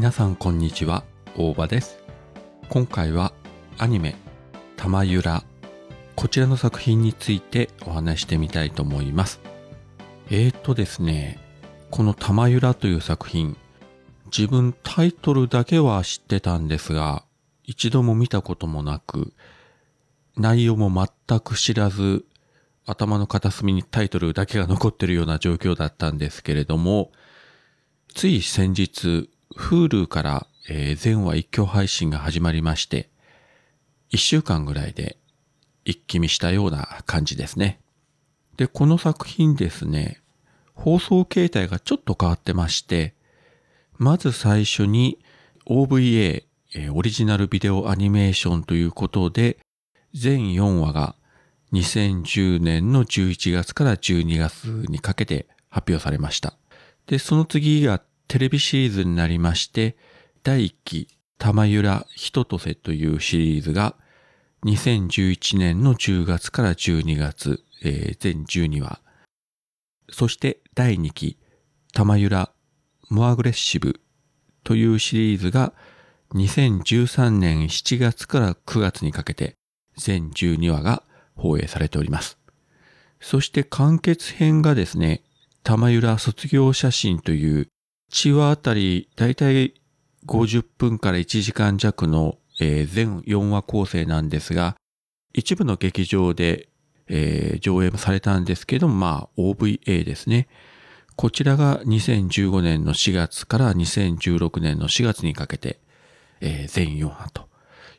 皆さんこんにちは大場です。今回はアニメ「玉ゆら」こちらの作品についてお話してみたいと思います。えーとですねこの「玉ゆら」という作品自分タイトルだけは知ってたんですが一度も見たこともなく内容も全く知らず頭の片隅にタイトルだけが残ってるような状況だったんですけれどもつい先日 Hulu から、えー、全話一挙配信が始まりまして一週間ぐらいで一気見したような感じですね。で、この作品ですね、放送形態がちょっと変わってまして、まず最初に OVA、えー、オリジナルビデオアニメーションということで、全4話が2010年の11月から12月にかけて発表されました。で、その次がテレビシリーズになりまして、第1期、玉ゆらひととせというシリーズが2011年の10月から12月、えー、全12話。そして第2期、玉ゆらモアグレッシブというシリーズが2013年7月から9月にかけて全12話が放映されております。そして完結編がですね、玉ゆら卒業写真という1話あたりだいたい50分から1時間弱の、えー、全4話構成なんですが、一部の劇場で、えー、上映もされたんですけど、まあ OVA ですね。こちらが2015年の4月から2016年の4月にかけて、えー、全4話と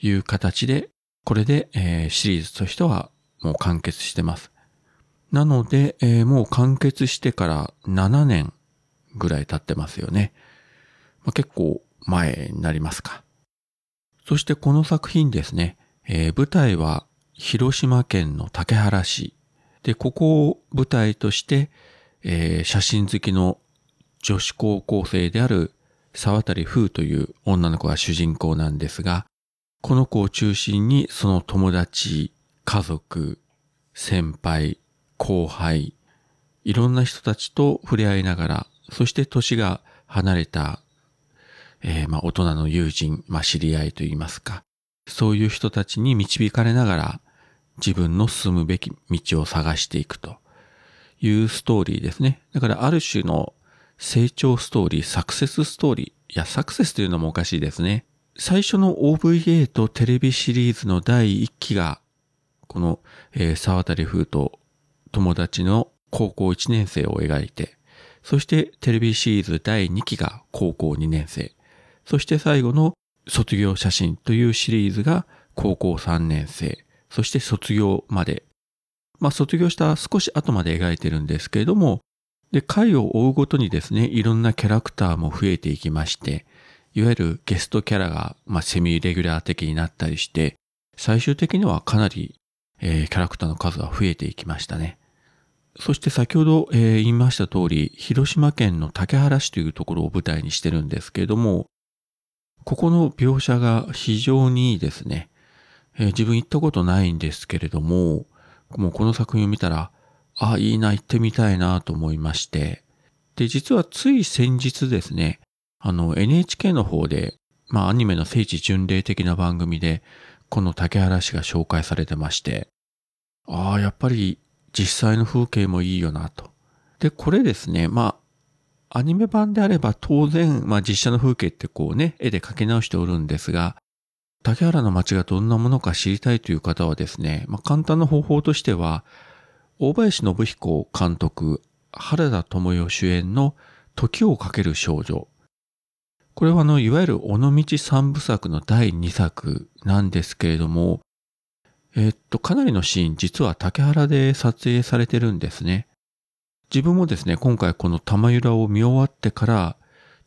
いう形で、これで、えー、シリーズとしてはもう完結してます。なので、えー、もう完結してから7年ぐらい経ってますよね。まあ、結構前になりますか。そしてこの作品ですね、えー、舞台は広島県の竹原市。で、ここを舞台として、えー、写真好きの女子高校生である沢渡風という女の子が主人公なんですが、この子を中心にその友達、家族、先輩、後輩、いろんな人たちと触れ合いながら、そして年が離れた、えー、まあ大人の友人、まあ知り合いといいますか、そういう人たちに導かれながら、自分の進むべき道を探していくというストーリーですね。だからある種の成長ストーリー、サクセスストーリー。いや、サクセスというのもおかしいですね。最初の OVA とテレビシリーズの第1期が、この、えー、沢渡風と友達の高校1年生を描いて、そしてテレビシリーズ第2期が高校2年生、そして最後の卒業写真というシリーズが高校3年生、そして卒業まで。まあ卒業した少し後まで描いてるんですけれども、で、回を追うごとにですね、いろんなキャラクターも増えていきまして、いわゆるゲストキャラが、まあ、セミレギュラー的になったりして、最終的にはかなり、えー、キャラクターの数が増えていきましたね。そして先ほど、えー、言いました通り、広島県の竹原市というところを舞台にしてるんですけれども、ここの描写が非常にいいですね。えー、自分行ったことないんですけれども、もうこの作品を見たら、ああ、いいな、行ってみたいなと思いまして。で、実はつい先日ですね、あの NHK の方で、まあアニメの聖地巡礼的な番組で、この竹原市が紹介されてまして、ああ、やっぱり実際の風景もいいよなと。で、これですね、まあ、アニメ版であれば当然、まあ実写の風景ってこうね、絵で描き直しておるんですが、竹原の街がどんなものか知りたいという方はですね、まあ、簡単な方法としては、大林信彦監督、原田智代主演の時をかける少女。これはあの、いわゆる尾道三部作の第2作なんですけれども、えっと、かなりのシーン、実は竹原で撮影されてるんですね。自分もですね、今回この玉ゆらを見終わってから、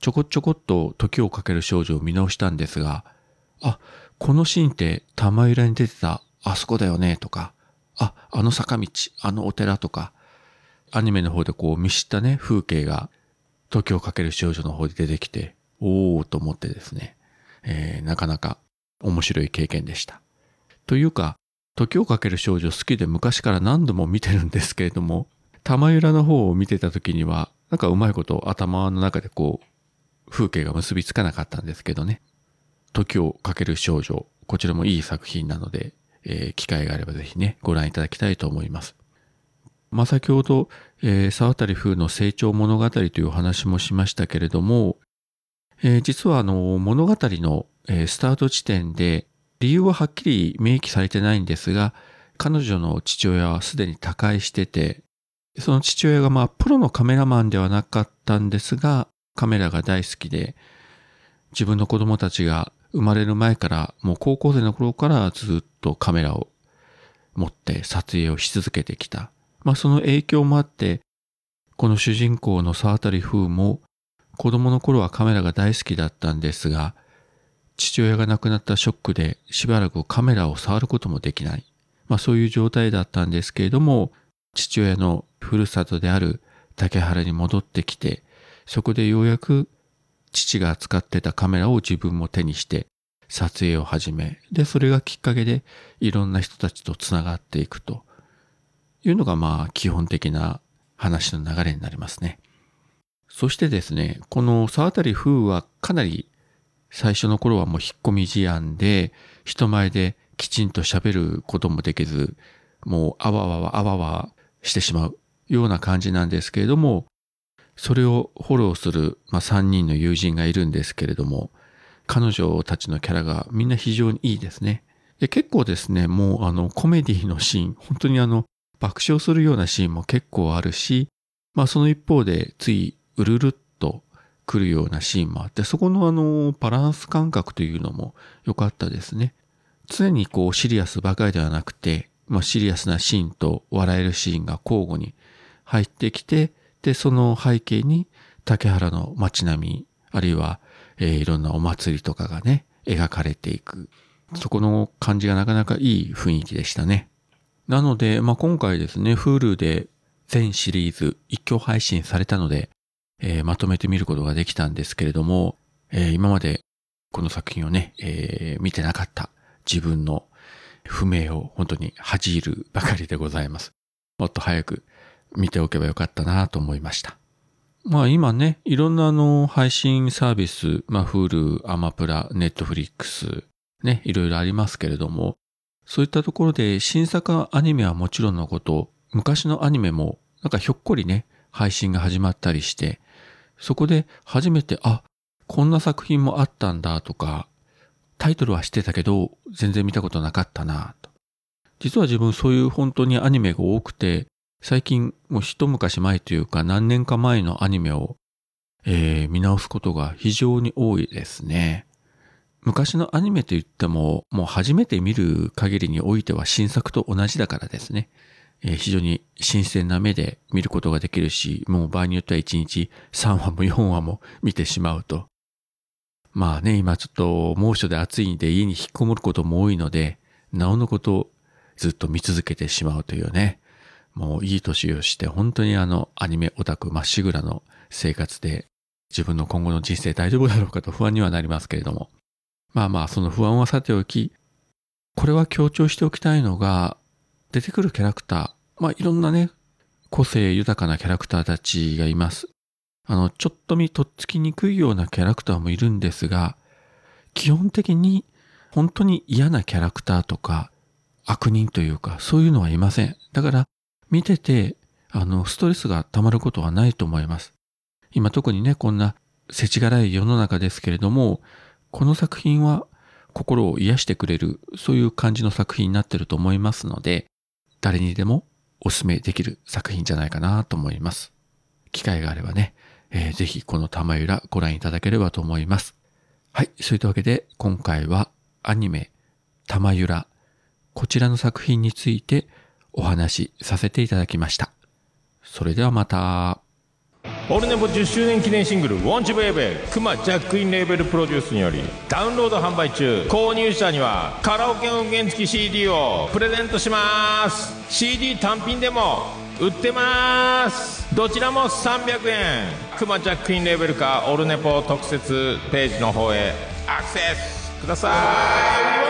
ちょこちょこっと時をかける少女を見直したんですが、あ、このシーンって玉浦に出てたあそこだよねとか、あ、あの坂道、あのお寺とか、アニメの方でこう見知ったね、風景が時をかける少女の方で出てきて、おーと思ってですね、えー、なかなか面白い経験でした。というか、時をかける少女好きで昔から何度も見てるんですけれども、玉浦の方を見てた時には、なんかうまいこと頭の中でこう、風景が結びつかなかったんですけどね。時をかける少女、こちらもいい作品なので、えー、機会があればぜひね、ご覧いただきたいと思います。まあ、先ほど、えー、沢渡風の成長物語というお話もしましたけれども、えー、実はあの、物語の、えー、スタート地点で、理由ははっきり明記されてないんですが、彼女の父親はすでに他界してて、その父親がまあ、プロのカメラマンではなかったんですが、カメラが大好きで、自分の子供たちが生まれる前から、もう高校生の頃からずっとカメラを持って撮影をし続けてきた。まあその影響もあって、この主人公の沢渡風も子供の頃はカメラが大好きだったんですが、父親が亡くなったショックでしばらくカメラを触ることもできない。まあそういう状態だったんですけれども、父親のふるさとである竹原に戻ってきて、そこでようやく父が使ってたカメラを自分も手にして撮影を始め、で、それがきっかけでいろんな人たちと繋がっていくというのがまあ基本的な話の流れになりますね。そしてですね、この沢渡風はかなり最初の頃はもう引っ込み思案で、人前できちんと喋ることもできず、もうあわわわあわわしてしまうような感じなんですけれども、それをフォローする、まあ、3人の友人がいるんですけれども、彼女たちのキャラがみんな非常にいいですね。で結構ですね、もうあのコメディのシーン、本当にあの爆笑するようなシーンも結構あるし、まあその一方でついうるるっと来るようなシーンもあって、そこのあのバランス感覚というのも良かったですね。常にこうシリアスばかりではなくて、まあシリアスなシーンと笑えるシーンが交互に入ってきて、で、その背景に竹原の街並み、あるいは、えー、いろんなお祭りとかがね、描かれていく。そこの感じがなかなかいい雰囲気でしたね。なので、まあ、今回ですね、Hulu で全シリーズ一挙配信されたので、えー、まとめてみることができたんですけれども、えー、今までこの作品をね、えー、見てなかった自分の不明を本当に恥じるばかりでございます。もっと早く見ておけばよかったなと思いました。まあ今ね、いろんなあの配信サービス、まあ Hulu、アマプラ、ネットフリックス、ね、いろいろありますけれども、そういったところで新作アニメはもちろんのこと、昔のアニメもなんかひょっこりね、配信が始まったりして、そこで初めて、あ、こんな作品もあったんだとか、タイトルは知ってたけど、全然見たことなかったなと。実は自分そういう本当にアニメが多くて、最近もう一昔前というか何年か前のアニメを、えー、見直すことが非常に多いですね。昔のアニメと言っても、もう初めて見る限りにおいては新作と同じだからですね。非常に新鮮な目で見ることができるし、もう場合によっては1日3話も4話も見てしまうと。まあね、今ちょっと猛暑で暑いんで家に引っこもることも多いので、なおのことずっと見続けてしまうというね。もういい年をして本当にあのアニメオタクまっしぐらの生活で自分の今後の人生大丈夫だろうかと不安にはなりますけれども。まあまあその不安はさておき、これは強調しておきたいのが、出てくるキャラクター、まあいろんなね、個性豊かなキャラクターたちがいます。あの、ちょっと見とっつきにくいようなキャラクターもいるんですが、基本的に本当に嫌なキャラクターとか悪人というかそういうのはいません。だから見てて、あの、ストレスが溜まることはないと思います。今特にね、こんな世知辛い世の中ですけれども、この作品は心を癒してくれる、そういう感じの作品になってると思いますので、誰にでもお勧めできる作品じゃないかなと思います。機会があればね、えー、ぜひこの玉浦ご覧いただければと思います。はい、そういったわけで今回はアニメ玉浦こちらの作品についてお話しさせていただきました。それではまた。オルネポ10周年記念シングル「ウォンチベイベー」クマジャックインレーベルプロデュースによりダウンロード販売中購入者にはカラオケ音源付き CD をプレゼントします CD 単品でも売ってますどちらも300円クマジャックインレーベルかオルネポ特設ページの方へアクセスください